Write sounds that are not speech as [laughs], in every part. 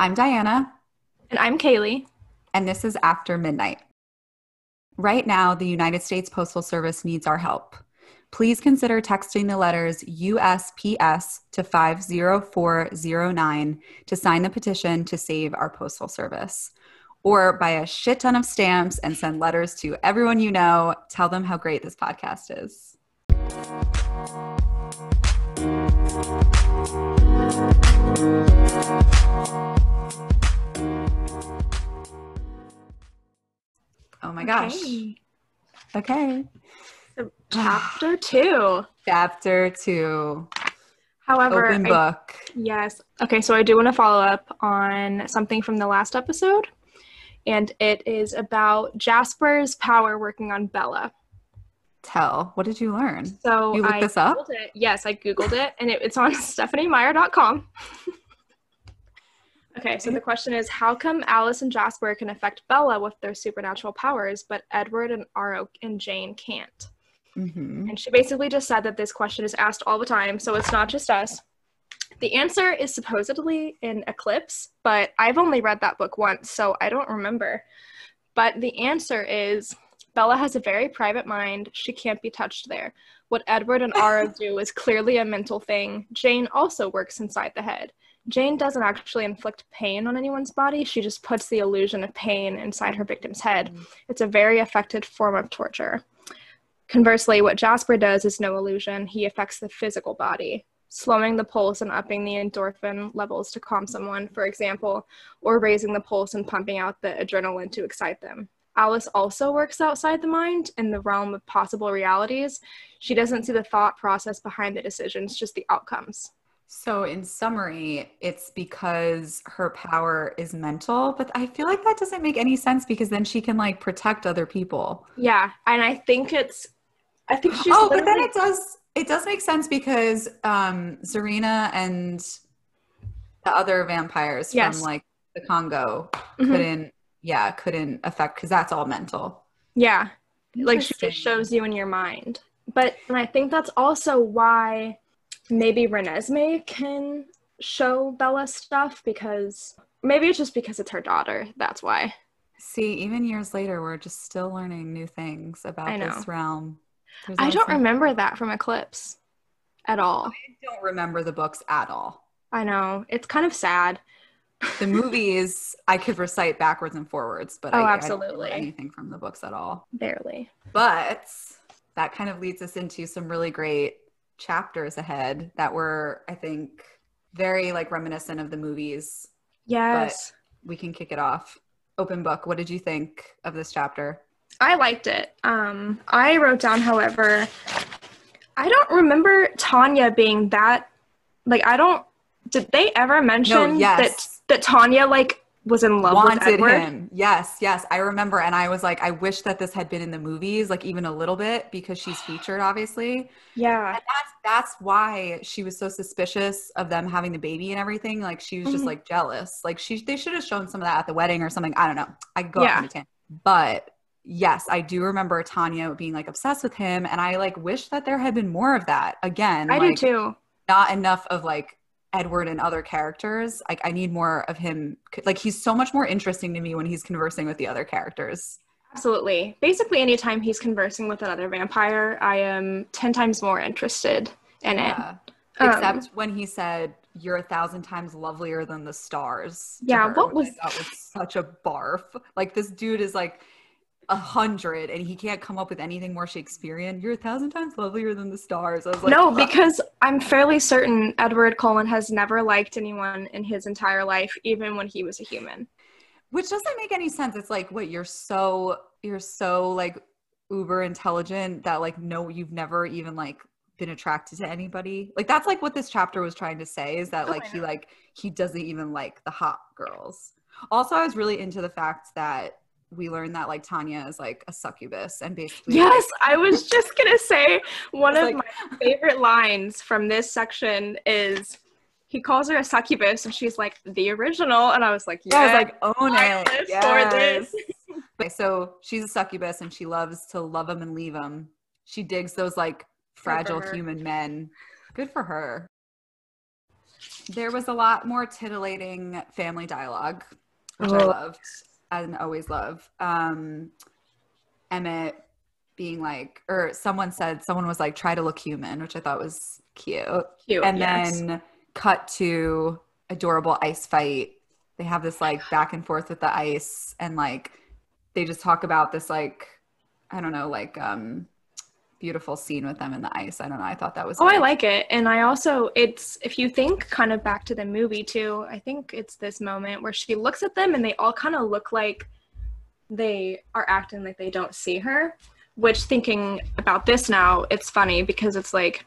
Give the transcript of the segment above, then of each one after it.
I'm Diana. And I'm Kaylee. And this is After Midnight. Right now, the United States Postal Service needs our help. Please consider texting the letters USPS to 50409 to sign the petition to save our postal service. Or buy a shit ton of stamps and send letters to everyone you know. Tell them how great this podcast is. Oh my gosh. Okay. Okay. So, chapter two. [sighs] Chapter two. However, Open I- book. yes. Okay, so I do want to follow up on something from the last episode, and it is about Jasper's power working on Bella. Tell. What did you learn? So You looked I this up? Googled It. Yes, I googled it, and it, it's on [laughs] StephanieMeyer.com. [laughs] okay, so the question is, how come Alice and Jasper can affect Bella with their supernatural powers, but Edward and Aro and Jane can't? hmm And she basically just said that this question is asked all the time, so it's not just us. The answer is supposedly in Eclipse, but I've only read that book once, so I don't remember. But the answer is Bella has a very private mind. She can't be touched there. What Edward and Aro [laughs] do is clearly a mental thing. Jane also works inside the head. Jane doesn't actually inflict pain on anyone's body, she just puts the illusion of pain inside her victim's head. Mm. It's a very effective form of torture. Conversely, what Jasper does is no illusion. He affects the physical body, slowing the pulse and upping the endorphin levels to calm someone, for example, or raising the pulse and pumping out the adrenaline to excite them. Alice also works outside the mind in the realm of possible realities. She doesn't see the thought process behind the decisions, just the outcomes. So, in summary, it's because her power is mental, but I feel like that doesn't make any sense because then she can like protect other people. Yeah, and I think it's, I think she's. oh, but then it does it does make sense because um Zafrina and the other vampires Yes. from like the Congo Mhm. couldn't yeah, couldn't affect because that's all mental. Yeah, like she just shows you in your mind. But and I think that's also why maybe Renesmee can show Bella stuff because maybe it's just because it's her daughter. That's why. See, even years later, we're just still learning new things about this realm. There's I don't remember that from Eclipse at all. I don't remember the books at all. I know. It's kind of sad. The movies I could recite backwards and forwards, but Oh, I, I absolutely. anything from the books at all. Barely. But that kind of leads us into some really great chapters ahead that were, I think, very like reminiscent of the movies. Yes. We can kick it off. Open book. What did you think of this chapter? I liked it. Um, I wrote down, however, I don't remember Tanya being that. Like, I don't. Did they ever mention yes. that that Tanya like was in love with Wanted Edward? him. Yes, yes. I remember. And I was like, I wish that this had been in the movies, like even a little bit, because she's featured, obviously. Yeah. And that's that's why she was so suspicious of them having the baby and everything. Like she was just Mhm. like jealous. Like she they should have shown some of that at the wedding or something. I don't know. I go Yeah. off on. But yes, I do remember Tanya being like obsessed with him. And I like wish that there had been more of that. Again, I like, do too. not enough of like Edward and other characters. Like I need more of him. Like he's so much more interesting to me when he's conversing with the other characters. Absolutely. Basically, anytime he's conversing with another vampire, I am 10 times more interested in it. Yeah. Um, Except when he said, "You're a thousand times lovelier than the stars." Yeah, her, what was- thought was such a barf? Like this dude is like a hundred, and he can't come up with anything more Shakespearean. You're a thousand times lovelier than the stars. I was like, no, because I'm fairly certain Edward Cullen has never liked anyone in his entire life, even when he was a human. which doesn't make any sense. It's like, what you're so you're so like uber intelligent that like no, you've never even like been attracted to anybody. Like that's like what this chapter was trying to say is that Oh, like I he like he doesn't even like the hot girls. Also, I was really into the fact that we learned that like Tanya is like a succubus and basically Yes, I was just gonna say one of like- my favorite lines from this section is he calls her a succubus and she's like the original, and I was like, Yeah, I was like, own I it. live for Yes. this. [laughs] Okay, so she's a succubus and she loves to love him and leave him. She digs those like fragile human men. Good for her. there was a lot more titillating family dialogue, which I Oh. loved and always love. Um, Emmett being like, or someone said, someone was like, try to look human, which I thought was cute. Cute. and yes. then cut to adorable ice fight. They have this like [sighs] back and forth with the ice, and like they just talk about this like I don't know, like um beautiful scene with them in the ice. I don't know. I thought that was Oh, I like it. And I also, it's, if you think kind of back to the movie too, I think it's this moment where she looks at them and they all kind of look like they are acting like they don't see her. Which, thinking about this now, it's funny because it's like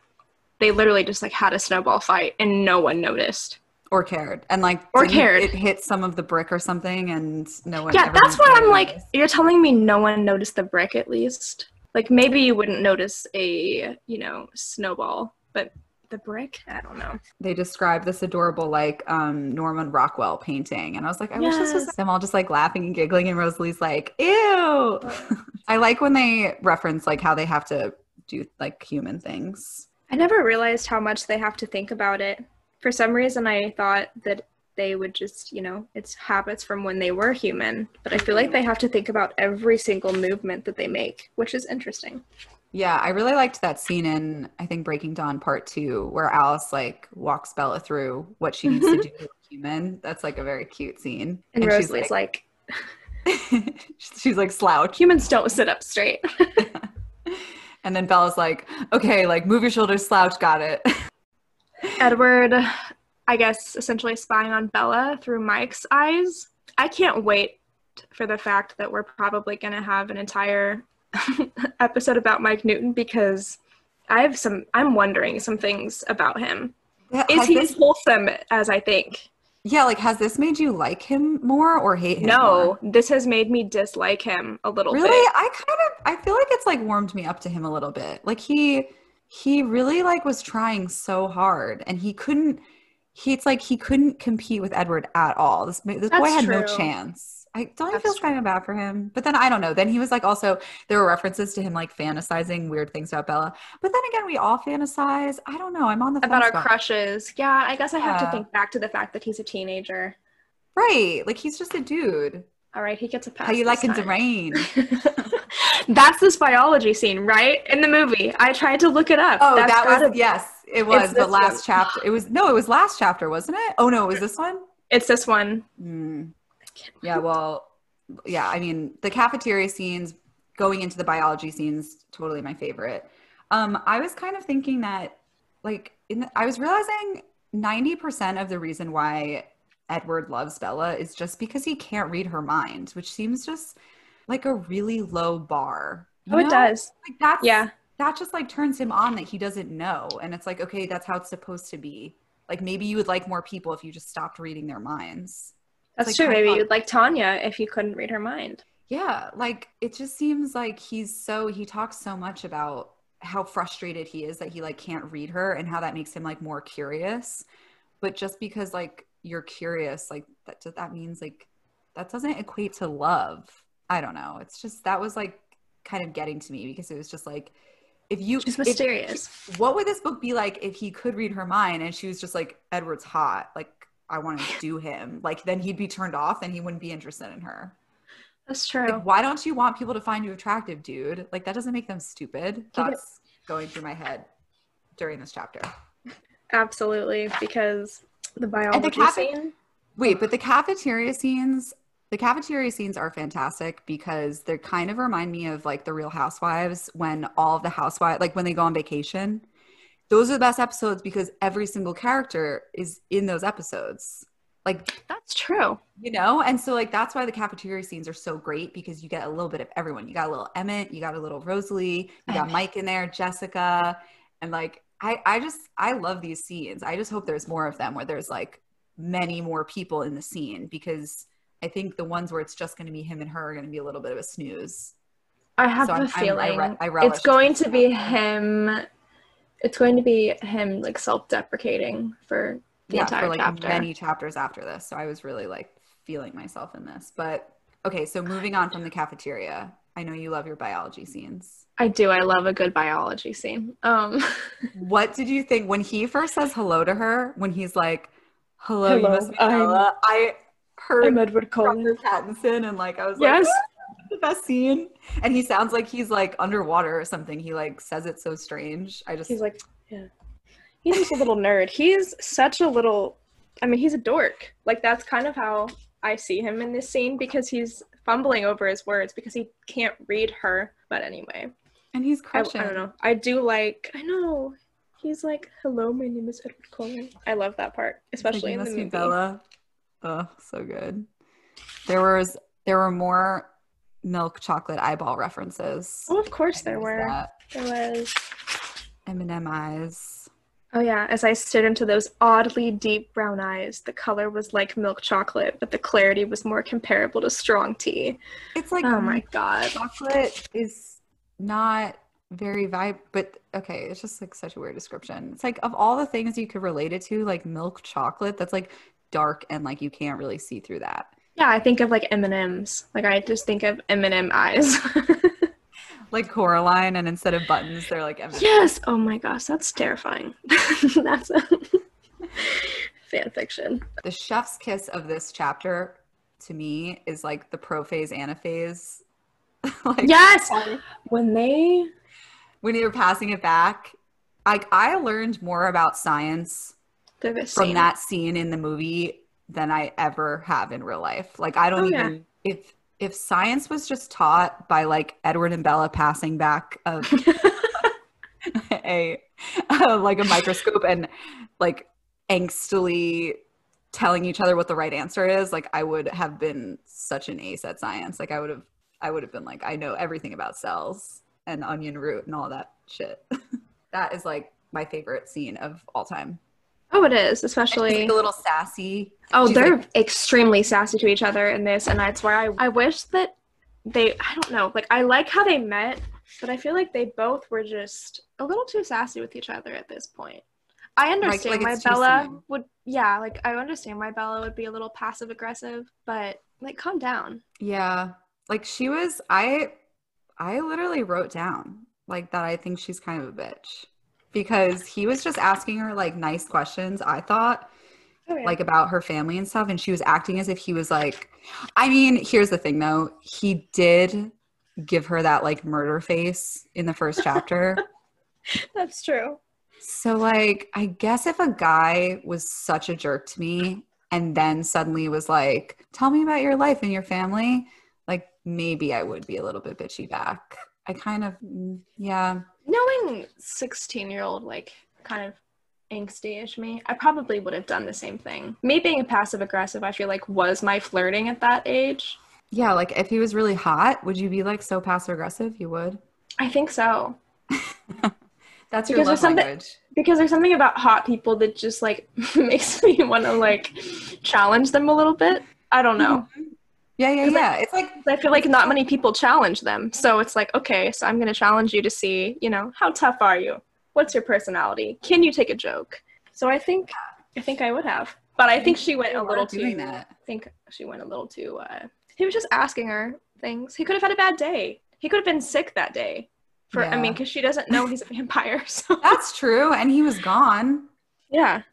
they literally just like had a snowball fight and no one noticed. or cared, and like Or cared. It hit some of the brick or something, and no one. Yeah, that's why I'm like, you're telling me no one noticed the brick at least? Like maybe you wouldn't notice a, you know, snowball, but the brick? I don't know. they described this adorable like um Norman Rockwell painting and I was like I wish this was them all just like laughing and giggling and Rosalie's like ew [laughs] I like when they reference like how they have to do like human things I never realized how much they have to think about it. For some reason, I thought that they would just, you know, it's habits from when they were human. But I feel like they have to think about every single movement that they make, which is interesting. yeah I really liked that scene in I think Breaking Dawn part 2 where Alice like walks Bella through what she needs to [laughs] do to a human that's like a very cute scene And, she's Rosalie's like, [laughs] she's like slouch humans don't sit up straight. [laughs] and then Bella's like okay like move your shoulders slouch got it Edward, I guess, essentially spying on Bella through Mike's eyes. I can't wait for the fact that we're probably going to have an entire [laughs] episode about Mike Newton because I have some, I'm wondering some things about him. Yeah, Is he this- as wholesome as I think? Yeah, like has this made you like him more or hate him? No, more? this has made me dislike him a little Really? bit. I kind of I feel like it's like warmed me up to him a little bit. Like he he really like was trying so hard and he couldn't he it's like he couldn't compete with Edward at all. This this boy had no chance. I don't That's feel kind of bad for him. But then I don't know. Then he was like also there were references to him like fantasizing weird things about Bella. But then again, we all fantasize. I don't know. I'm on the About our crushes. Yeah, I guess I have to think back to the fact that he's a teenager. Right. Like he's just a dude. All right, he gets a pass. How you him time. to rain? [laughs] That's this biology scene, right? In the movie. I tried to look it up. Oh, That's that was gotta- yes, it was the last one. chapter. It was no, it was last chapter, wasn't it? Oh no, it was this one. It's this one. Hmm. Yeah, well, yeah. I mean, the cafeteria scenes, going into the biology scenes, totally my favorite. Um, I was kind of thinking that, like, in the, I was realizing ninety percent of the reason why Edward loves Bella is just because he can't read her mind, which seems just like a really low bar. you Oh, it does. Like that's Yeah. that just like turns him on that he doesn't know and it's like okay that's how it's supposed to be like maybe you would like more people if you just stopped reading their minds That's like true. Maybe you'd like Tanya if you couldn't read her mind. yeah like it just seems like he's so he talks so much about how frustrated he is that he like can't read her and how that makes him like more curious but just because like you're curious like that that means like that doesn't equate to love. I don't know. It's just that was like kind of getting to me because it was just like if you She's if- mysterious. what would this book be like if he could read her mind and she was just like edward's hot like i want to do him like then he'd be turned off and he wouldn't be interested in her. That's true. like why don't you want people to find you attractive dude? Like that doesn't make them stupid. That's going through my head during this chapter. Absolutely, because the biology cafe- scene. wait but the cafeteria scenes the cafeteria scenes are fantastic because they kind of remind me of like the real housewives when all of the housewives like when they go on vacation. Those are the best episodes because every single character is in those episodes. Like That's true. you know? And so like that's why the cafeteria scenes are so great because you get a little bit of everyone. You got a little emmett you got a little rosalie you got mike in there jessica and like i i just i love these scenes. I just hope there's more of them where there's like many more people in the scene because i think the ones where it's just going to be him and her are going to be a little bit of a snooze. I have So a I'm- I'm- I feeling re- I it's going to be him. It's going to be him like self-deprecating for the yeah entire for like chapter. many chapters after this. So i was really like feeling myself in this. But okay so moving on from the cafeteria I know you love your biology scenes. I do. I love a good biology scene. Um, [laughs] What did you think when he first says hello to her? When he's like, "Hello, you Hello, must be I'm- Bella." I heard Edward Robert Pattinson, and like I was Yes. like, "Ah, "The best scene." And he sounds like he's like underwater or something. He like says it so strange. I just He's like, yeah. He's just a little nerd. He's such a little, I mean, he's a dork. Like, that's kind of how I see him in this scene because he's fumbling over his words because he can't read her. But anyway, and he's I, crushing. I don't know. I do like, I know. He's like, hello, my name is Edward Cullen. I love that part, especially in the movie. Bella. Oh, so good. There was there were more milk chocolate eyeball references. Oh, of course there were. that? There was. M&M eyes. Oh yeah, as I stared into those oddly deep brown eyes, the color was like milk chocolate, but the clarity was more comparable to strong tea. It's like Oh my god. chocolate is not very vibe but okay it's just like such a weird description it's like of all the things you could relate it to like milk chocolate that's like dark and like you can't really see through that Yeah, I think of like M and M's. Like I just think of M and M eyes. [laughs] like coraline and instead of buttons they're like M&Ms. yes. Oh my gosh, that's terrifying. [laughs] that's a [laughs] fan fiction. the chef's kiss of this chapter to me is like the prophase anaphase [laughs] like Yes. When they when you're passing it back like i learned more about science from that scene in the movie than I ever have in real life. Like I don't Oh, yeah. even if if science was just taught by like Edward and Bella passing back [laughs] a a, uh, like a microscope and like angstily telling each other what the right answer is, like I would have been such an ace at science. Like I would have I would have been like I know everything about cells and onion root and all that shit. [laughs] that is like my favorite scene of all time. Oh, it is, especially. like a little sassy. Oh, She's they're like- extremely sassy to each other in this, and that's why I I wish that they I don't know like I like how they met, but I feel like they both were just a little too sassy with each other at this point. I understand like why Bella would yeah like I understand why Bella would be a little passive aggressive, but like calm down. Yeah. Like she was I I literally wrote down like that I think she's kind of a bitch because he was just asking her like nice questions, I thought, Oh, yeah. like about her family and stuff and she was acting as if he was like I mean, here's the thing though. He did give her that like murder face in the first chapter. [laughs] that's true. So, like, I guess if a guy was such a jerk to me and then suddenly was like, tell me about your life and your family, like, maybe I would be a little bit bitchy back. I kind of, mm, yeah. Knowing sixteen year old like kind of angsty-ish me, I probably would have done the same thing. Me being a passive aggressive, I feel like was my flirting at that age. Yeah, like if he was really hot, would you be like so passive aggressive? You would. I think so. [laughs] That's your Because love there's something- language. because there's something about hot people that just like [laughs] makes me want to like challenge them a little bit. I don't know. Mm-hmm. Yeah, yeah, yeah. It's like, I feel like not many people challenge them. So it's like, okay, so I'm going to challenge you to see, you know, how tough are you? What's your personality? Can you take a joke? So I think I think I would have. But I think she went a little too that. I think she went a little too uh he was just asking her things. He could have had a bad day. He could have been sick that day. For I mean, cuz she doesn't know he's a [laughs] vampire. So that's true. And he was gone. yeah.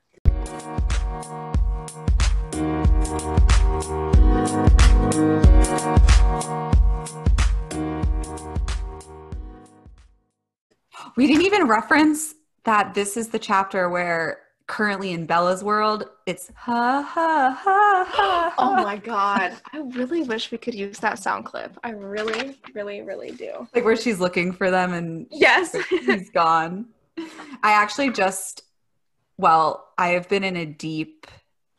We didn't even reference that this is the chapter where currently in Bella's world, it's ha ha ha ha. Oh my god. I really wish we could use that sound clip. I really, really, really do. Like where she's looking for them and Yes. [laughs] he's gone. I actually just, well, I have been in a deep,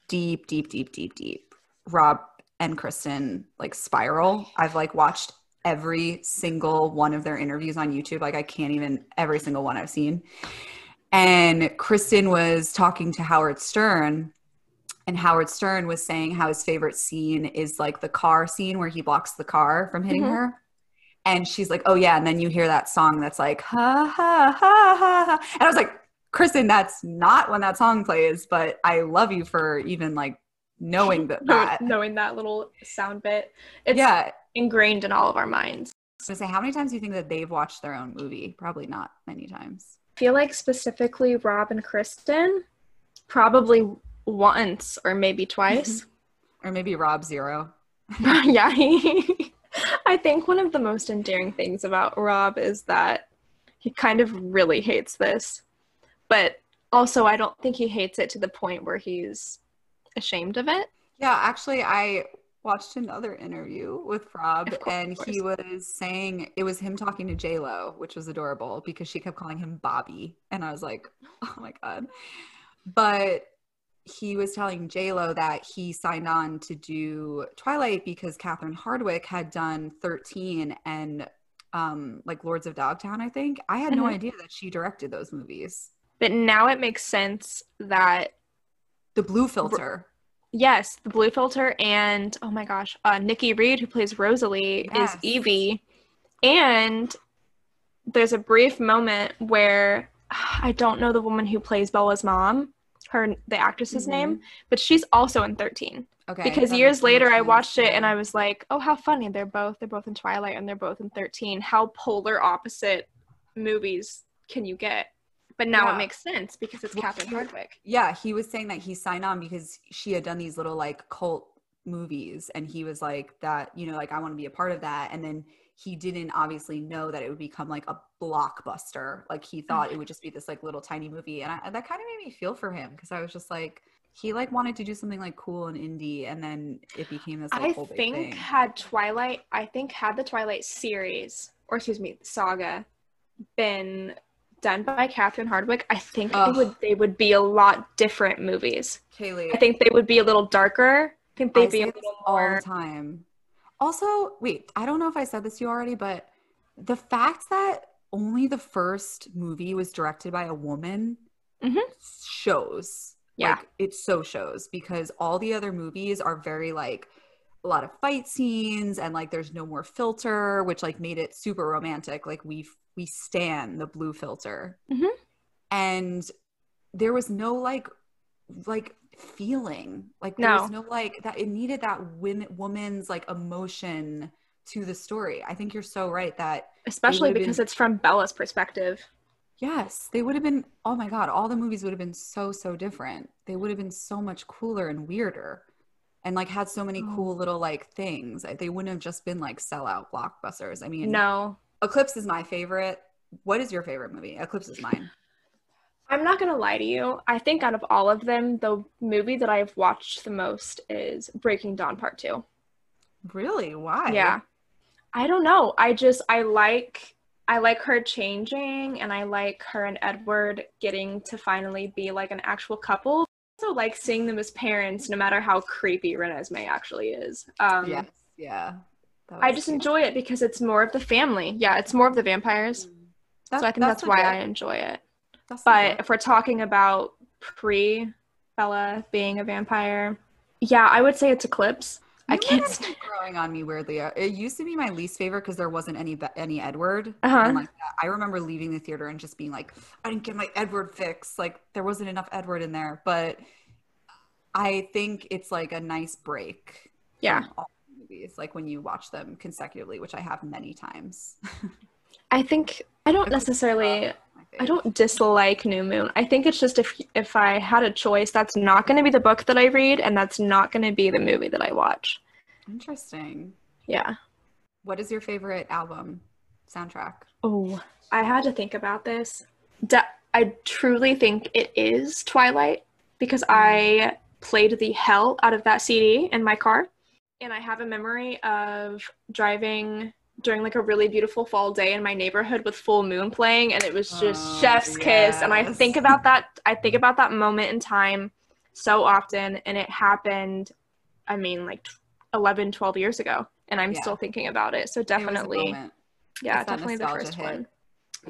deep, deep, deep, deep, deep Rob and Kristen like spiral. I've like watched every single one of their interviews on YouTube. Like I can't even every single one I've seen. And Kristen was talking to Howard Stern, and Howard Stern was saying how his favorite scene is like the car scene where he blocks the car from hitting Mhm. her. And she's like, "Oh yeah," and then you hear that song that's like ha ha ha ha, ha. and I was like, "Kristen, that's not when that song plays." But I love you for even like knowing [laughs] that. That. knowing that little sound bit. It's yeah, ingrained in all of our minds. So say, how many times do you think that they've watched their own movie? Probably not many times. I feel like specifically Rob and Kristen, probably once or maybe twice. [laughs] or maybe Rob Zero. [laughs] yeah, he, I think one of the most endearing things about Rob is that he kind of really hates this, but also I don't think he hates it to the point where he's ashamed of it. Yeah, actually, I watched another interview with Rob, and he was saying it was him talking to J Lo, which was adorable because she kept calling him Bobby, and I was like, [laughs] oh my god. But he was telling J Lo that he signed on to do Twilight because Catherine Hardwicke had done thirteen and um like Lords of Dogtown. I think I had no Mhm. idea that she directed those movies. But now it makes sense that The Blue Filter. Yes, the blue filter and oh my gosh, uh, Nikki Reed who plays Rosalie Yes. is Evie, and there's a brief moment where [sighs] I don't know the woman who plays Bella's mom, her the actress's Mhm. name, but she's also in 13. Okay. because years makes so much later I watched it and I was like, oh, how funny! They're both they're both in Twilight and they're both in 13. How polar opposite movies can you get? But now Yeah. it makes sense because it's Well, Catherine Hardwicke. Yeah, he was saying that he signed on because she had done these little like cult movies and he was like that, you know, like I want to be a part of that and then he didn't obviously know that it would become like a blockbuster. Like he thought it mm-hmm. would just be this like little tiny movie and I, that kind of made me feel for him because I was just like he like wanted to do something like cool and indie and then it became this like I whole big think thing. had Twilight, I think had the Twilight series or excuse me, saga been done by Catherine Hardwicke, I think Ugh. it would they would be a lot different movies. Kaylee, I think they would be a little darker. I think they'd I be a little all more the time. Also, wait, I don't know if I said this to you already, but the fact that only the first movie was directed by a woman Mhm. shows. Yeah. Like, it so shows because all the other movies are very like a lot of fight scenes and like there's no more filter, which like made it super romantic. Like we we stand the blue filter. Mhm. And there was no like like feeling like there was No. no like that it needed that women woman's like emotion to the story i think you're so right that especially because been- it's from Bella's perspective. yes they would have been oh my god all the movies would have been so so different they would have been so much cooler and weirder and like had so many Oh. cool little like things they wouldn't have just been like sellout blockbusters i mean No, eclipse is my favorite what is your favorite movie eclipse is mine I'm not gonna lie to you. I think out of all of them, the movie that I've watched the most is Breaking Dawn Part Two. really why Yeah, I don't know. I just I like I like her changing, and I like her and Edward getting to finally be like an actual couple. I also like seeing them as parents, no matter how creepy Renesmee actually is. Um, yes yeah I just cute. enjoy it because it's more of the family. Yeah, it's more of the vampires. That- so I think that's, why I enjoy it. That's But if we're talking about pre Bella being a vampire, yeah, I would say it's Eclipse. I can't. St- growing on me weirdly. It used to be my least favorite because there wasn't any any Edward. Uh-huh. Like that. I remember leaving the theater and just being like, I didn't get my Edward fix. Like there wasn't enough Edward in there. But I think it's like a nice break. yeah, movies, like when you watch them consecutively, which I have many times. [laughs] I think I don't necessarily. I don't dislike New Moon. I think it's just if if I had a choice, that's not going to be the book that I read, and that's not going to be the movie that I watch. Interesting. Yeah. What is your favorite album soundtrack? Oh, I had to think about this. I truly think it is Twilight because mm. I played the hell out of that CD in my car. And I have a memory of driving during like a really beautiful fall day in my neighborhood with full moon playing and it was just Oh, chef's kiss and I think about that I think about that moment in time so often and it happened I mean like 11 12 years ago and I'm Yeah. still thinking about it so It definitely moment. yeah, It's definitely the first hit. one.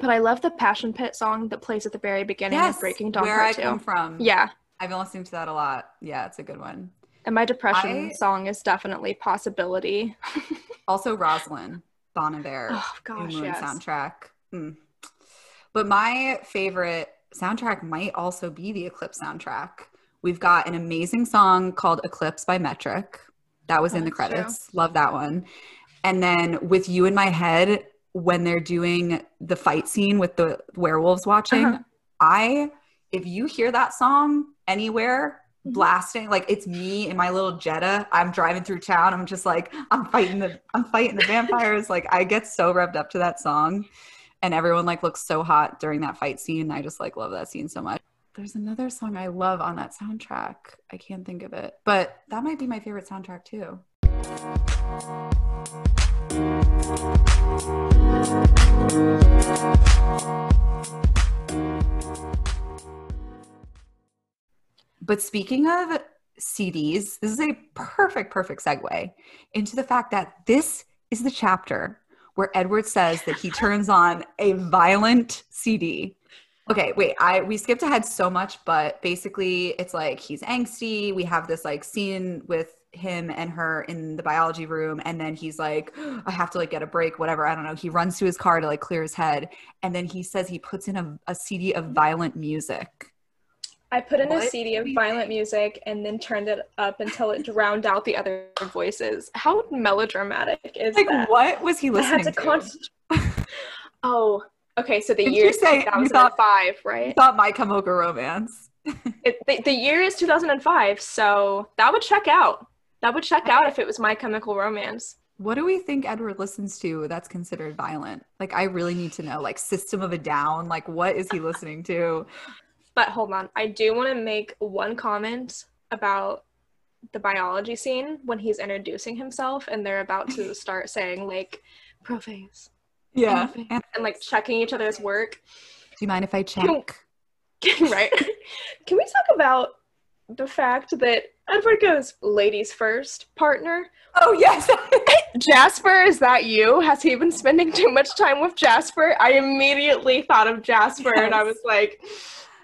But I love the Passion Pit song that plays at the very beginning Yes, of Breaking Dawn where I Two. come from. Yeah, I've been listening to that a lot. Yeah, it's a good one. and my depression I- song is definitely Possibility. [laughs] Also, Rosyln Bon Iver, Oh gosh, Moon yes. soundtrack. Mm. But my favorite soundtrack might also be the Eclipse soundtrack. We've got an amazing song called Eclipse by Metric. That was Oh, in the that's true. credits. Love that one. And then with you in my head, when they're doing the fight scene with the werewolves watching, Uh-huh. I, if you hear that song anywhere. Mm-hmm. blasting like it's me in my little Jetta. I'm driving through town. I'm just like I'm fighting the I'm fighting the vampires. like I get so revved up to that song, and everyone like looks so hot during that fight scene. I just like love that scene so much. There's another song I love on that soundtrack. I can't think of it, but that might be my favorite soundtrack too. But speaking of CDs, this is a perfect, perfect segue into the fact that this is the chapter where Edward says that he turns [laughs] on a violent CD. Okay, wait, I we skipped ahead so much, but basically it's like he's angsty. We have this like scene with him and her in the biology room and then he's like oh, i have to like get a break whatever i don't know he runs to his car to like clear his head and then he says he puts in a, a cd of violent music I put in a CD of violent music and then turned it up until it drowned out the other voices. How melodramatic is like that? what was he I listening had to to concentrate. [laughs] oh, okay. So the Did year you is say you 2005, I right? thought my Chemical romance [laughs] It, the, the year is 2005, so that would check out. That would check out if it was My Chemical Romance. what do we think edward listens to that's considered violent like i really need to know like system of a down like what is he listening to But hold on, I do want to make one comment about the biology scene when he's introducing himself and they're about to [laughs] start saying like prophase yeah Prophase, and and like checking each other's work. do you mind if i check [laughs] right? Can we talk about the fact that Edward goes ladies first, partner? oh yes [laughs] Jasper, is that you? Has he been spending too much time with Jasper? I immediately thought of Jasper and I was like,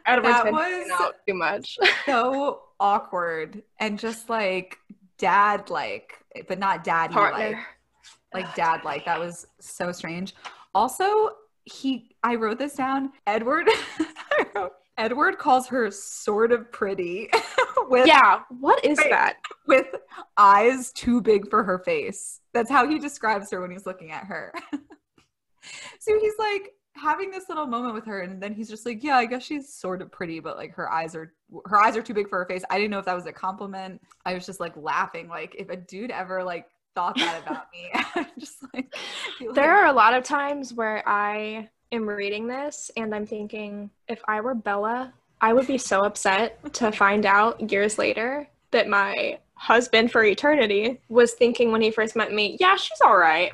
Edward's That was- out too much. [laughs] so awkward and just like dad like but not daddy like like dad like that was so strange also he i wrote this down edward [laughs] wrote, edward calls her sort of pretty [laughs] with Yeah, what is Wait. that? with eyes too big for her face that's how he describes her when he's looking at her so he's like having this little moment with her and then he's just like yeah i guess she's sort of pretty but like her eyes are her eyes are too big for her face i didn't know if that was a compliment i was just like laughing like if a dude ever like thought that [laughs] about me [laughs] i'm just like There like- are a lot of times where I am reading this and I'm thinking, if I were Bella, I would be so upset to find out years later that my husband for eternity was thinking when he first met me, yeah, she's all right.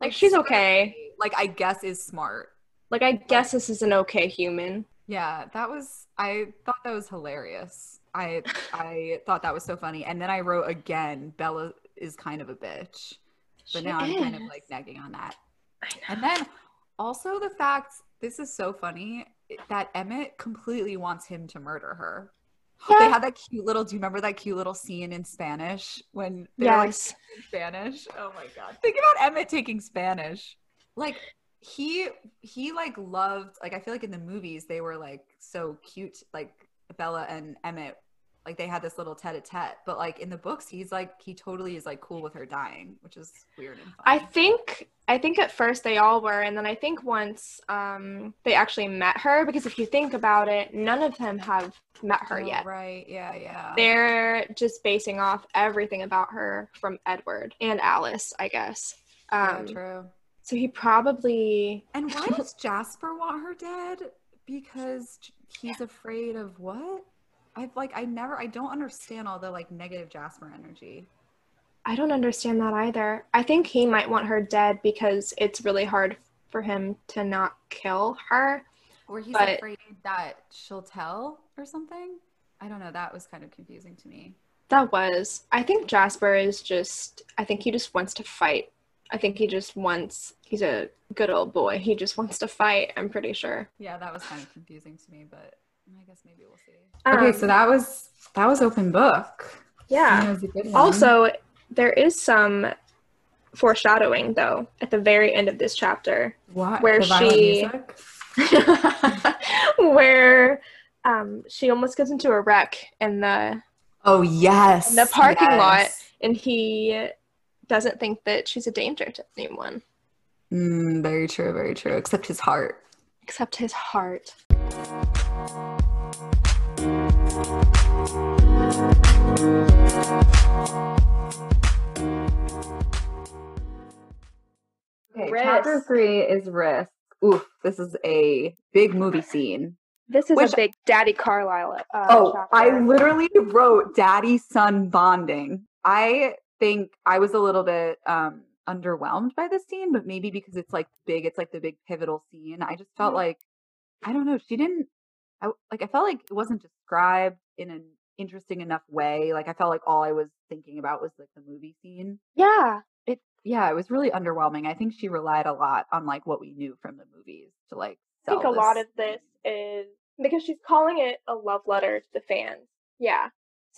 Like, she's okay. like i guess is smart Like, I guess this is an okay human. Yeah, that was I thought that was hilarious. I I [laughs] thought that was so funny. And then I wrote again, Bella is kind of a bitch. But She now I'm kind of like nagging on that. And then also the fact this is so funny that Emmett completely wants him to murder her. They had that cute little do you remember that cute little scene in Spanish when they were like Yes. in Spanish? Oh my god. Think about Emmett taking Spanish. Like he he like loved like I feel like in the movies they were like so cute like Bella and Emmett like they had this little tete-a-tete but like in the books he's like he totally is like cool with her dying which is weird. I think I think at first they all were, and then I think once um, they actually met her, because if you think about it, none of them have met her Oh, yet. right yeah yeah They're just basing off everything about her from Edward and Alice, I guess. yeah, Um, true so he probably and why [laughs] does Jasper want her dead because he's afraid of what I've like I never I don't understand all the like negative Jasper energy I don't understand that either. I think he might want her dead because it's really hard for him to not kill her. Or he's But- afraid that she'll tell or something. I don't know. That was kind of confusing to me. That was. I think Jasper is just I think he just wants to fight. I think he just wants he's a good old boy. He just wants to fight, I'm pretty sure. Yeah, that was kind of confusing to me, but I guess maybe we'll see. okay, Um, so that was that was open book. Yeah. That was a good one. Also, there is some foreshadowing though at the very end of this chapter what where The she- music? [laughs] where um, she almost gets into a wreck in the Oh yes, in the parking lot. and he doesn't think that she's a danger to anyone Mm, very true, very true. Except his heart. except his heart. Okay, Risk. chapter three is risk. Oof, this is a big movie scene. This is Which- a big Daddy Carlisle. Uh, Oh, chapter. I literally wrote daddy son bonding. I think I was a little bit um underwhelmed by the scene, but maybe because it's like big, it's like the big pivotal scene. I just felt Mhm. like I don't know, she didn't I like I felt like it wasn't described in an interesting enough way. Like I felt like all I was thinking about was like the movie scene. yeah. It yeah, it was really underwhelming. I think she relied a lot on like what we knew from the movies to like I think a lot of this is because she's calling it a love letter to the fans. Yeah.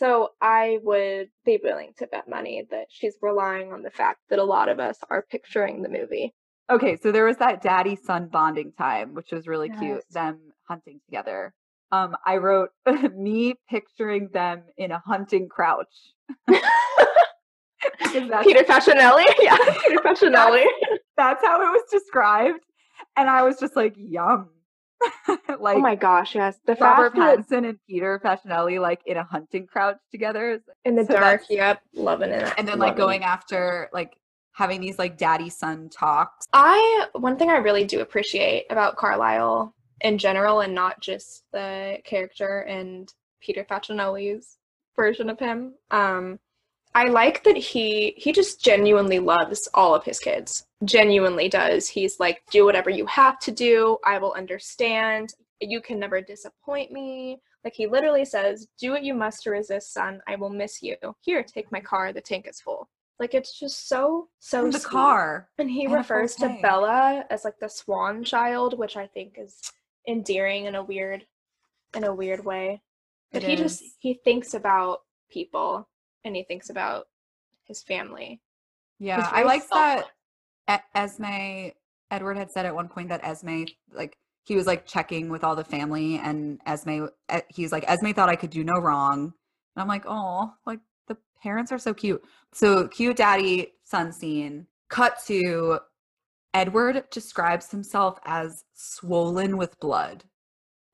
So I would be willing to bet money that she's relying on the fact that a lot of us are picturing the movie. Okay, so there was that daddy son bonding time, which was really cute. Them hunting together. Um, I wrote [laughs] me picturing them in a hunting crouch. [laughs] Peter Facinelli? [laughs] Yeah, Peter Facinelli. that's how it was described, and I was just like, yum. [laughs] like oh my gosh, yes. The Robert fact that Pattinson and Peter Facinelli like in a hunting crouch together, in the So dark, yep, loving it. and then like loving going it. after like having these like daddy son talks. I one thing I really do appreciate about Carlisle in general, and not just the character and Peter Facinelli's version of him. Um, I like that he he just genuinely loves all of his kids. Genuinely does. He's like, do whatever you have to do. I will understand. You can never disappoint me. Like he literally says, "Do what you must to resist, son. I will miss you. Here, take my car. The tank is full." Like it's just so so the sweet. car. And he and refers to tank. Bella as like the swan child, which I think is endearing in a weird in a weird way. But It he just he thinks about people and he thinks about his family. Yeah, I like that. Esme Edward had said at one point that Esme like he was like checking with all the family and Esme he's like Esme thought I could do no wrong. And I'm like, "Oh, like the parents are so cute." So, cute daddy son scene. Cut to Edward describes himself as swollen with blood,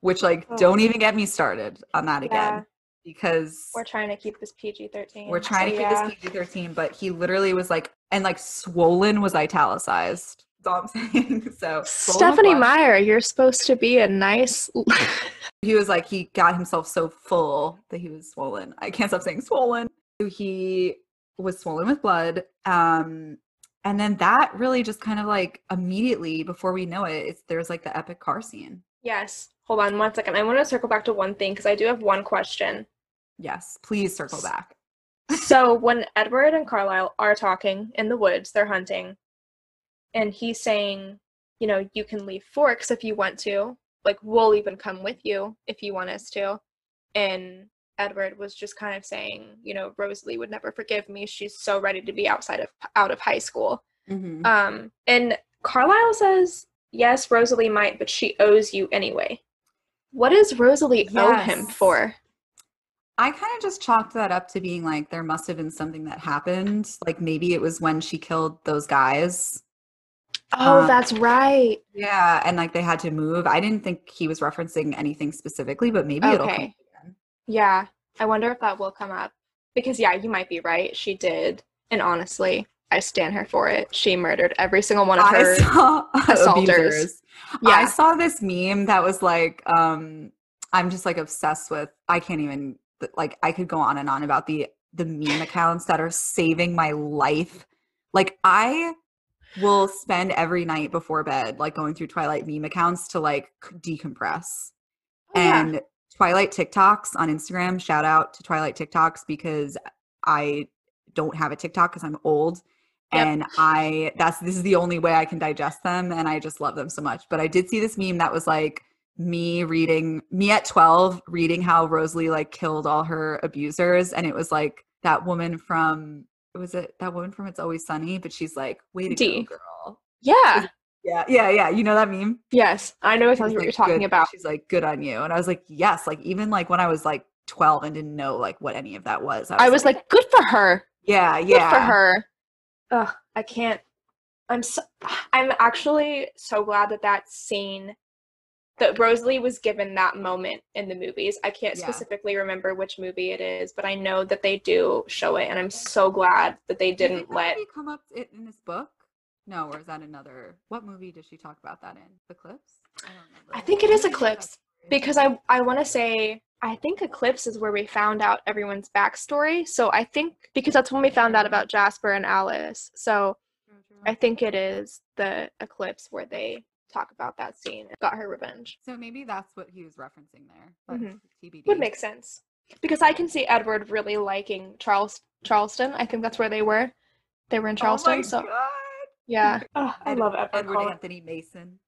which like Oh. don't even get me started on that again Yeah. Because We're trying to keep this PG thirteen. we're trying to keep this PG thirteen, but he literally was like, and like swollen was italicized. [laughs] That's all I'm saying. [laughs] So Stephanie. Meyer, you're supposed to be a nice [laughs] he was like he got himself so full that he was swollen. I can't stop saying swollen. So he was swollen with blood. Um, and then that really just kind of like immediately before we know it, it's there's like the epic car scene. Yes. Hold on one second. I want to circle back to one thing because I do have one question. Yes, please circle back. so [laughs] when Edward and Carlisle are talking in the woods, they're hunting, and he's saying, you know, you can leave Forks if you want to. Like we'll even come with you if you want us to. And Edward was just kind of saying, you know, Rosalie would never forgive me. She's so ready to be outside of out of high school. Mhm. Um, and Carlisle says, yes, Rosalie might, but she owes you anyway. What does Rosalie owe him for? I kind of just chalked that up to being like there must have been something that happened. Like maybe it was when she killed those guys. Oh, Um, that's right. Yeah, and like they had to move. I didn't think he was referencing anything specifically, but maybe it'll come Okay. again. Yeah, I wonder if that will come up. Because, yeah, you might be right. She did. And honestly, I stand her for it. She murdered every single one of her. [laughs] I saw assaulters. abusers. I saw this meme that was like, um, I'm just like obsessed with. I can't even like. I could go on and on about the the meme accounts that are saving my life. Like I will spend every night before bed like going through Twilight meme accounts to like decompress. Oh, yeah. and Twilight TikToks on Instagram. Shout out to Twilight TikToks because I don't have a TikTok because I'm old. Yep. And I that's this is the only way I can digest them and I just love them so much. But I did see this meme that was like me reading me at 12 reading how Rosalie like killed all her abusers and it was like that woman from was it that woman from It's Always Sunny but she's like way to go girl. yeah. Yeah, yeah, yeah. You know that meme? Yes. I know exactly was what you're talking "Good-" about. She's like, good on you. And I was like, yes. Like, even like when I was like 12 and didn't know like what any of that was. I was like, good for her. yeah, Good yeah. for her. ugh, I can't. I'm so, I'm actually so glad that that scene that Rosalie was given that moment in the movies. I can't Yeah. specifically remember which movie it is, but I know that they do show it, and I'm so glad that they Do you think didn't that let. come up in this book? No, or is that another? What movie does she talk about that in? Eclipse? I don't. I think it is Eclipse, because I I want to say I think Eclipse is where we found out everyone's backstory. So I think because that's when we found out about Jasper and Alice. So. I think it is the Eclipse where they talk about that scene. Got her revenge. So maybe that's what he was referencing there. But Mhm. TBD. Would make sense because I can see Edward really liking Charles Charleston. I think that's where they were. They were in Charleston. Oh my so god. yeah, oh, I Ed- love Edward. Edward Cullen. Anthony Masen.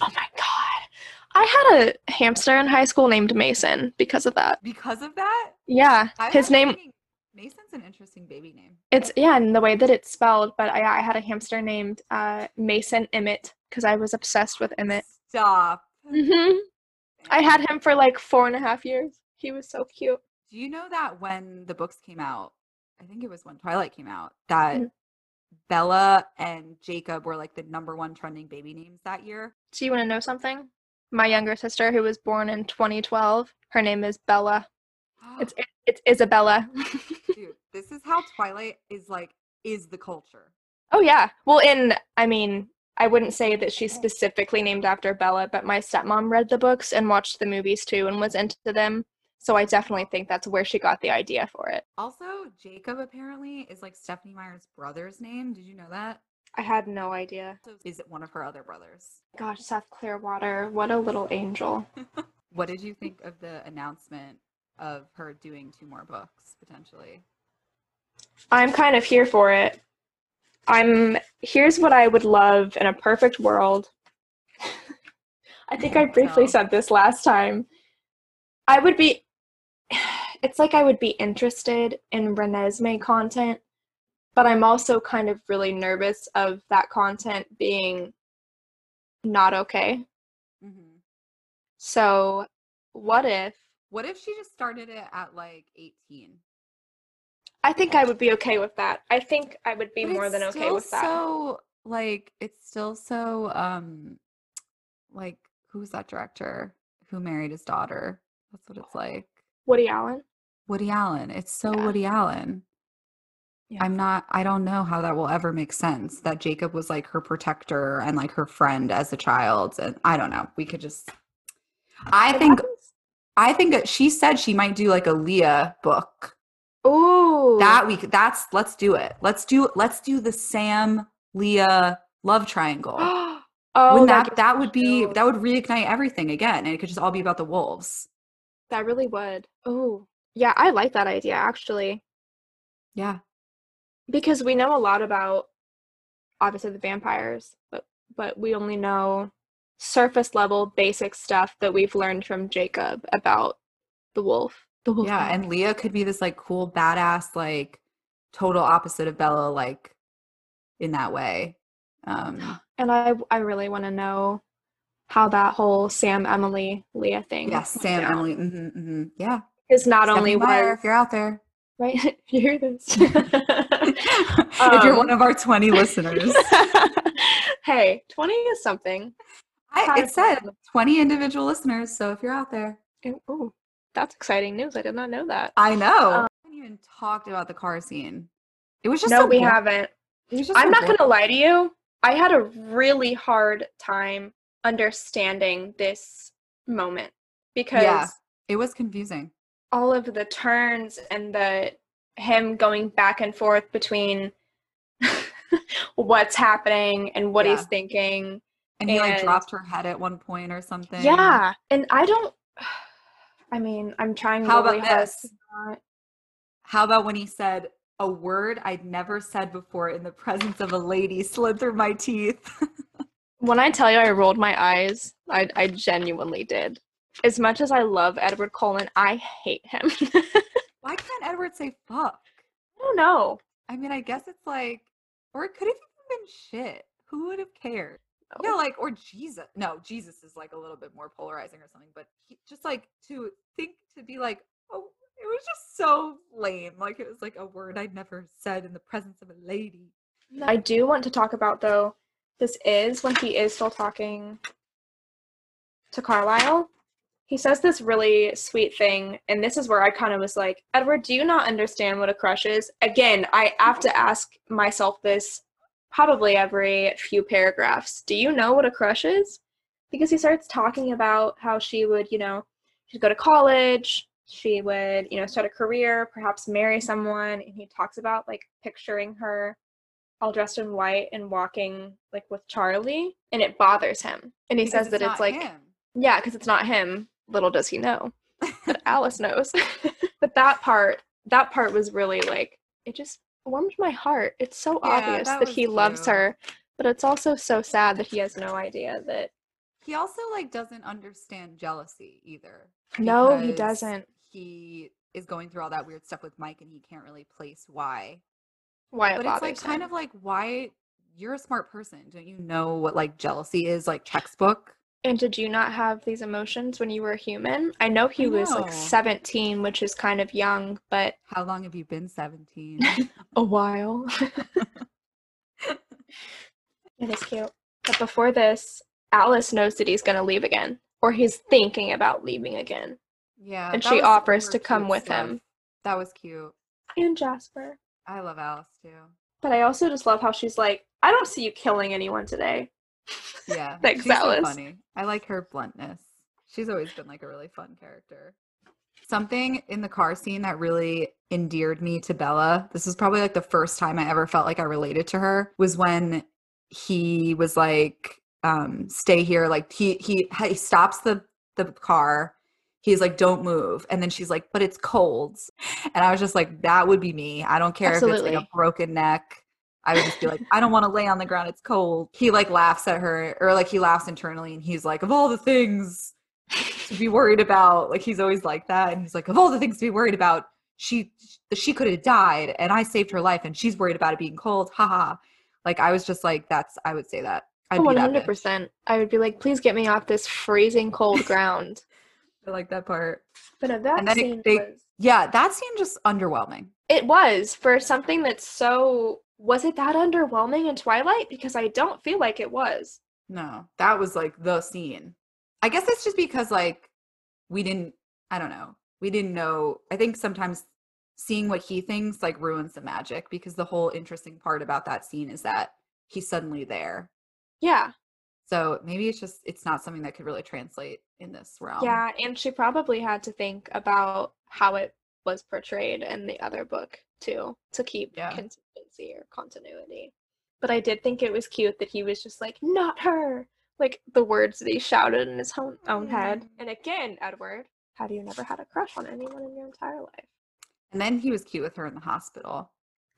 Oh my [laughs] god. I had a hamster in high school named Mason because of that. Because of that, Yeah, I his name thinking Mason's an interesting baby name. it's yeah, and the way that it's spelled. But I, I had a hamster named uh, Mason Emmett because I was obsessed with Emmett. Stop. hmm I had him for like four and a half years. He was so cute. Do you know that when the books came out, I think it was when Twilight came out, that Mhm. Bella and Jacob were like the number one trending baby names that year? Do you want to know something? My younger sister, who was born in 2012, her name is Bella. It's [gasps] it's Isabella. Dude, this is how Twilight is like is the culture. oh yeah. Well, in I mean, I wouldn't say that she's specifically named after Bella, but my stepmom read the books and watched the movies too and was into them. So I definitely think that's where she got the idea for it. Also, Jacob apparently is like Stephenie Meyer's brother's name. Did you know that? I had no idea. So is it one of her other brothers? Gosh, Seth Clearwater, what a little angel. [laughs] What did you think of the announcement of her doing two more books potentially? I'm kind of here for it. I'm here's what I would love in a perfect world. [laughs] I think I briefly said this last time. I would be [sighs] it's like I would be interested in Renesmee content, but I'm also kind of really nervous of that content being not okay. Mm-hmm. So, what if What if she just started it at like 18? I think I would be okay with that. I think I would be But more than okay with that. So like it's still so um like who's that director who married his daughter? That's what it's like. Woody Allen? Woody Allen. It's so Yeah. Woody Allen. Yeah. I'm not I don't know how that will ever make sense that Jacob was like her protector and like her friend as a child and I don't know. We could just I It think happens. I think she said she might do like a Leah book. Ooh. That we could that's let's do it. Let's do let's do the Sam Leah love triangle. [gasps] oh, Wouldn't that, that that would be that would reignite everything again and it could just all be about the wolves. that really would. Oh, yeah, I like that idea actually Yeah. because we know a lot about obviously the vampires, but but we only know surface level basic stuff that we've learned from Jacob about the wolf. The [laughs] wolf. Yeah, man. and Leah could be this like cool badass like total opposite of Bella like in that way. Um [gasps] and I I really want to know how that whole Sam Emily Leah thing. yes, Sam down. Emily. mhm, mhm, Yeah. Because not only Meyer, was if you're out there. right, [laughs] you hear this. [laughs] if you're Um, one of our 20 listeners. hey, 20 is something. I, it said 20 individual listeners, so if you're out there. Oh, that's exciting news. I did not know that. I know. Um, we haven't even talked about the car scene. It was just no, so we boring. haven't. It was just I'm so not going to lie to you. I had a really hard time understanding this moment because It was confusing. all of the turns and the him going back and forth between [laughs] what's happening and what he's thinking. And he like dropped her head at one point or something. Yeah, and I don't. I mean, I'm trying How really about this? not. How about when he said a word I'd never said before in the presence of a lady slid through my teeth? [laughs] When I tell you I rolled my eyes, I I genuinely did. As much as I love Edward Cullen, I hate him. [laughs] Why can't Edward say fuck? I don't know. I mean, I guess it's like, or it could have even been shit. Who would have cared? Yeah, No. like, or Jesus. No, Jesus is like a little bit more polarizing or something, but he, just like to think to be like, oh, it was just so lame. Like, it was like a word I'd never said in the presence of a lady. I do want to talk about though. This is when he is still talking to Carlisle. He says this really sweet thing, and this is where I kind of was like, Edward, do you not understand what a crush is? Again, I have to ask myself this probably every few paragraphs. Do you know what a crush is? Because he starts talking about how she would, you know, she'd go to college, she would, you know, start a career, perhaps marry someone, and he talks about like picturing her all dressed in white and walking like with Charlie, and it bothers him. And he Because says that it's like him. yeah, because it's not him. Little does he know [laughs] that Alice knows. [laughs] but that part, that part was really like it just warmed my heart. It's so Yeah, obvious that that, he loves her, but it's also so sad that he has no idea that. He also like doesn't understand jealousy either. No, he doesn't. He is going through all that weird stuff with Mike and he can't really place why. Why it But it's like kind of like why you're a smart person. Don't you know what like jealousy is like textbook? And did you not have these emotions when you were human? I know he I was know. like 17, which is kind of young, but How long have you been 17? [laughs] a while. [laughs] it is cute. But before this, Alice knows that he's going to leave again, or he's thinking about leaving again. yeah. And she offers to come with stuff. him. That was cute. And Jasper. I love Alice too. But I also just love how she's like, I don't see you killing anyone today. Yeah. Thanks, she's so Alice. funny. I like her bluntness. She's always been like a really fun character. Something in the car scene that really endeared me to Bella. This is probably like the first time I ever felt like I related to her was when he was like um stay here like he he he stops the the car he's like don't move and then she's like but it's cold and i was just like that would be me i don't care if it's like a broken neck I would just be like, I don't want to lay on the ground. It's cold. He like laughs at her, or like he laughs internally, and he's like, of all the things to be worried about, like he's always like that, and he's like, of all the things to be worried about, she she could have died, and I saved her life, and she's worried about it being cold. Ha ha. Like I was just like, that's I would say that. I'd be One that hundred percent. I would be like, please get me off this freezing cold [laughs] ground. I like that part. But no, that And then it- they- was. Yeah, that scene just underwhelming. It was for something that's so. Was it that underwhelming in Twilight? Because I don't feel like it was. No, that was like the scene. I guess it's just because like we didn't I don't know. We didn't know. I think sometimes seeing what he thinks like ruins the magic because the whole interesting part about that scene is that he's suddenly there. Yeah. So maybe it's just it's not something that could really translate in this realm. Yeah, and she probably had to think about how it was portrayed in the other book too to keep Yeah. consistency or continuity. But I did think it was cute that he was just like, not her. Like the words that he shouted in his own, own head. Mm. And again, Edward, have you never had a crush on anyone in your entire life? And then he was cute with her in the hospital.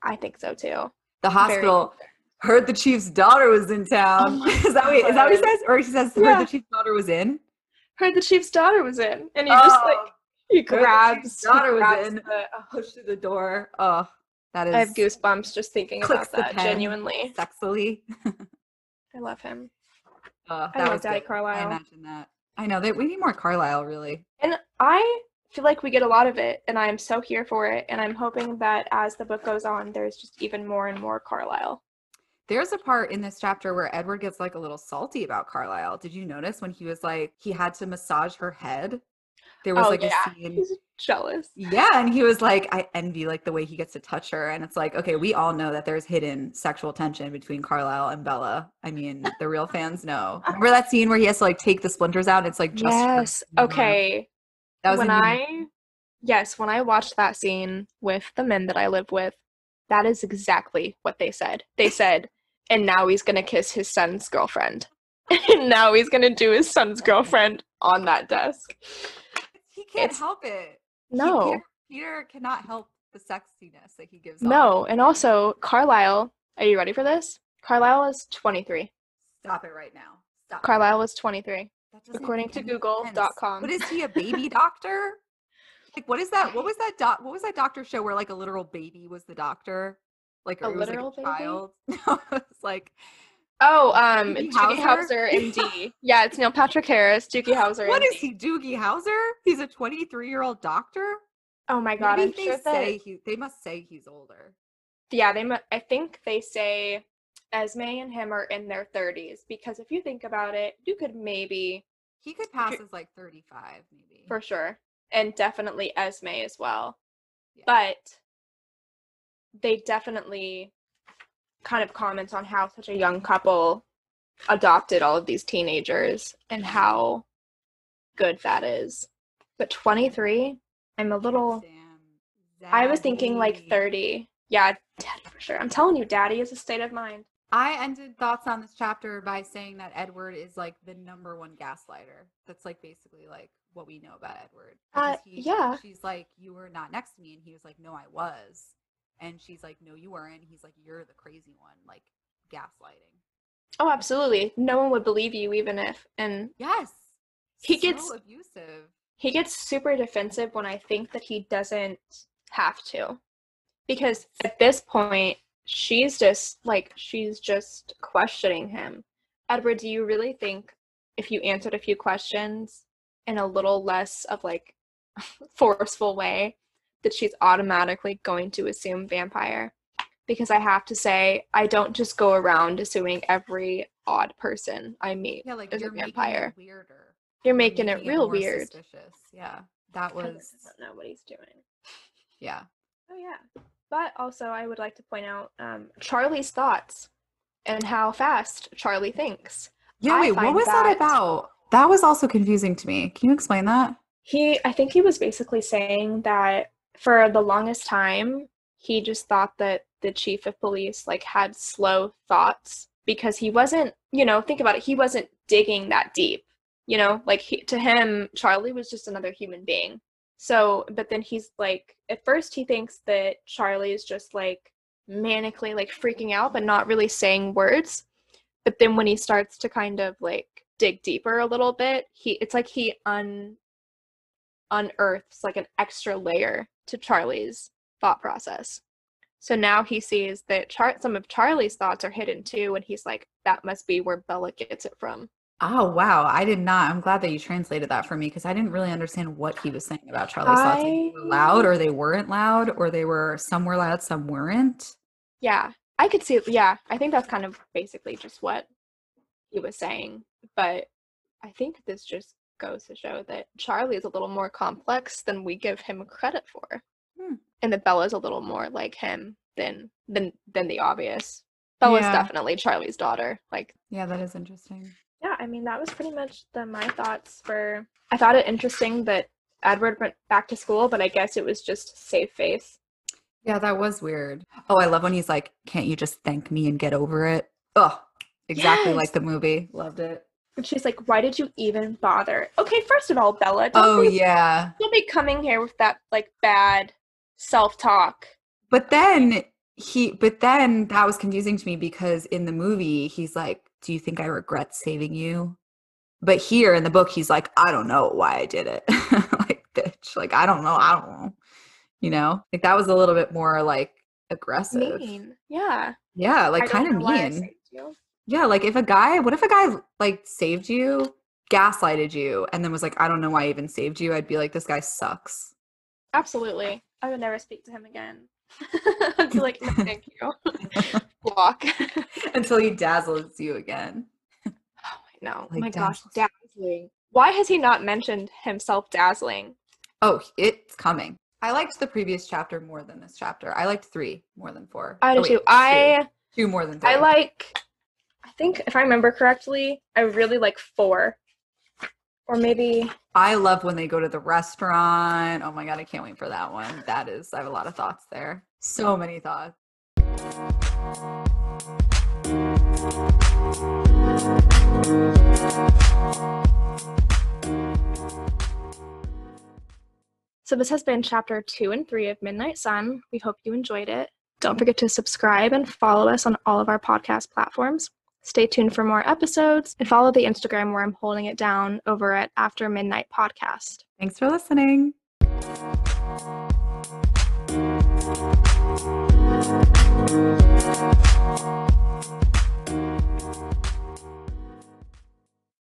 I think so too. The hospital heard the chief's daughter was in town. [laughs] Oh is that what he, is that what he says? Or he says heard the chief's daughter was in? Heard the chief's daughter was in, and he just like Oh. [laughs] he grabs. chief's he daughter was grabs in. the- push through the door. Oh, that is I have goosebumps just thinking about that. pen. Genuinely, sexily. [laughs] I love him. Uh, I that love was Daddy good. I imagine that. I know that we need more Carlisle, really. And I feel like we get a lot of it, and I'm so here for it. And I'm hoping that as the book goes on, there's just even more and more Carlisle. There's a part in this chapter where Edward gets like a little salty about Carlisle. Did you notice when he was like he had to massage her head? There was oh like yeah, a [laughs] scene. he's jealous. Yeah, and he was like, I envy like the way he gets to touch her. And it's like, okay, we all know that there's hidden sexual tension between Carlisle and Bella. I mean, the real fans know. [laughs] Remember that scene where he has to like take the splinters out? It's like just yes. Okay. That was when I yes, when I watched that scene with the men that I live with, that is exactly what they said. They said, and now he's gonna kiss his son's girlfriend. [laughs] and now he's gonna do his son's girlfriend on that desk. He can't it's- help it. He- No. Peter, Peter cannot help the sexiness that he gives. off. No, and also Carlisle, are you ready for this? Carlisle is 23. Stop it right now. Stop. Carlisle is 23. According to Google.com. What is he a [laughs] baby doctor? Like what is that? What was that doc? What was that doctor show where like a literal baby was the doctor? Like A or it was, literal like, baby? a child? [laughs] No, it's like Oh, um, Doogie Doogie Howser? [laughs] MD. yeah, it's Neil Patrick Harris, Doogie Howser. what MD. is he? Doogie Howser? He's a 23 year old doctor. Oh my god, Maybe I'm they sure say that he. They must say he's older. yeah, they. mu- I think they say Esme and him are in their thirties because if you think about it, you could maybe He could pass as like 35, maybe. for sure, and definitely Esme as well. Yeah. But they definitely kind of comments on how such a young couple adopted all of these teenagers and how good that is. But 23, I'm a little Damn. I was thinking like 30. Yeah, daddy for sure. I'm telling you, daddy is a state of mind. I ended thoughts on this chapter by saying that Edward is like the number one gaslighter. That's like basically like what we know about Edward. Uh, Because yeah. She's like, you were not next to me, and he was like, no, I was. And she's like, no, you weren't. He's like, you're the crazy one, like gaslighting. Oh, absolutely. No one would believe you even if and Yes. He so gets- abusive. he gets super defensive when I think that he doesn't have to. Because at this point, she's just like she's just questioning him. Edward, do you really think if you answered a few questions in a little less of like [laughs] forceful way that she's automatically going to assume vampire? Because I have to say, I don't just go around assuming every odd person I meet Yeah, like is a you're making vampire. it weirder. You're You're making it real more weird. Suspicious. Yeah, that Edward was. doesn't know what he's doing. [laughs] Yeah. Oh yeah. But also I would like to point out um, Charlie's thoughts and how fast Charlie thinks. Yeah. I Wait, what was that that- about? That was also confusing to me. Can you explain that? He I think he was basically saying that for the longest time he just thought that the chief of police like had slow thoughts because he wasn't, you know, think about it, he wasn't digging that deep. You know, like he, to him Charlie was just another human being. So, but then he's like at first he thinks that Charlie is just like manically like freaking out but not really saying words. But then when he starts to kind of like dig deeper a little bit, he it's like he un unearths like an extra layer to Charlie's thought process. So now he sees that Char- some of Charlie's thoughts are hidden too, and he's like, that must be where Bella gets it from. Oh wow, I did not. I'm glad that you translated that for me because I didn't really understand what he was saying about Charlie's thoughts. Like, they were loud, or they weren't loud, or they were some were loud, some weren't. Yeah, I could see. Yeah, I think that's kind of basically just what he was saying. But I think this just goes to show that Charlie is a little more complex than we give him credit for, Hmm. and that Bella's a little more like him than than than the obvious. Bella's Yeah. definitely Charlie's daughter. Like, Yeah, that is interesting. yeah, I mean that was pretty much the my thoughts for. I thought it interesting that Edward went back to school, but I guess it was just save face. Yeah, that was weird. Oh, I love when he's like, "Can't you just thank me and get over it?" Oh, exactly like the movie. Loved it. And she's like, "Why did you even bother?" Okay, first of all, Bella, don't Oh be yeah. Don't be coming here with that like bad self talk. But then he but then that was confusing to me because in the movie he's like, "Do you think I regret saving you?" But here in the book he's like, "I don't know why I did it." [laughs] like, bitch, like I don't know, I don't know. You know? Like that was a little bit more like aggressive. Mean. Yeah. Yeah, like kind of know why I mean. Yeah, like if a guy, what if a guy like saved you, gaslighted you, and then was like, I don't know why I even saved you? I'd be like, this guy sucks. Absolutely. I would never speak to him again. [laughs] I'd be like, no, thank [laughs] you. [laughs] Block. oh Until he dazzles you again. [sighs] no. Like my gosh, dazzling. Why has he not mentioned himself dazzling? Oh, it's coming. I liked the previous chapter more than this chapter. I liked three more than four. I Oh, do wait, too. two. I two more than three. I like I think if I remember correctly, I really like four. Or maybe I love when they go to the restaurant. Oh my god, I can't wait for that one. That is, I have a lot of thoughts there. So many thoughts. So this has been chapter two and three of Midnight Sun. We hope you enjoyed it. Don't forget to subscribe and follow us on all of our podcast platforms. Stay tuned for more episodes and follow the Instagram where I'm holding it down over at After Midnight Podcast. Thanks for listening.